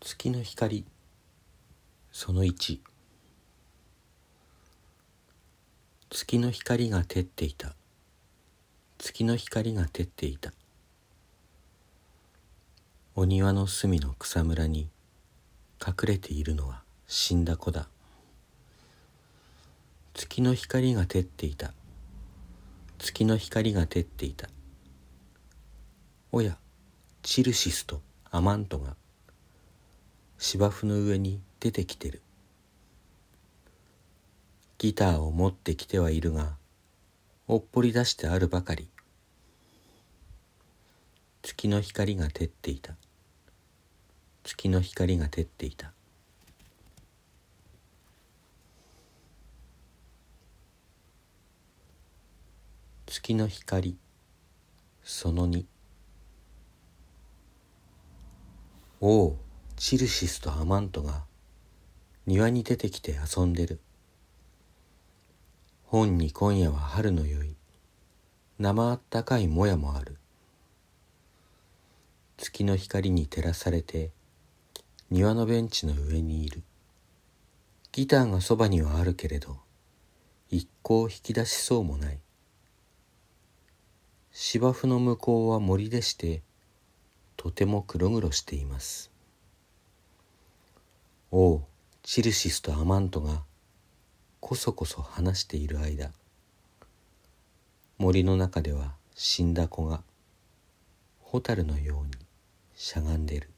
月の光。その1月の光が照っていた。月の光が照っていた。お庭の隅の草むらに隠れているのは死んだ子だ。月の光が照っていた。月の光が照っていた。おやチルシスとアマントが芝生の上に出てきてる。ギターを持ってきてはいるがおっぽり出してあるばかり。月の光が照っていた。月の光が照っていた。月の光その2おおチルシスとアマントが庭に出てきて遊んでる。本に今夜は春の宵。生あったかいもやもある。月の光に照らされて庭のベンチの上にいる。ギターがそばにはあるけれど一向引き出しそうもない。芝生の向こうは森でしてとても黒々しています。おうチルシスとアマントがこそこそ話している間森の中では死んだ子が蛍のようにしゃがんでる。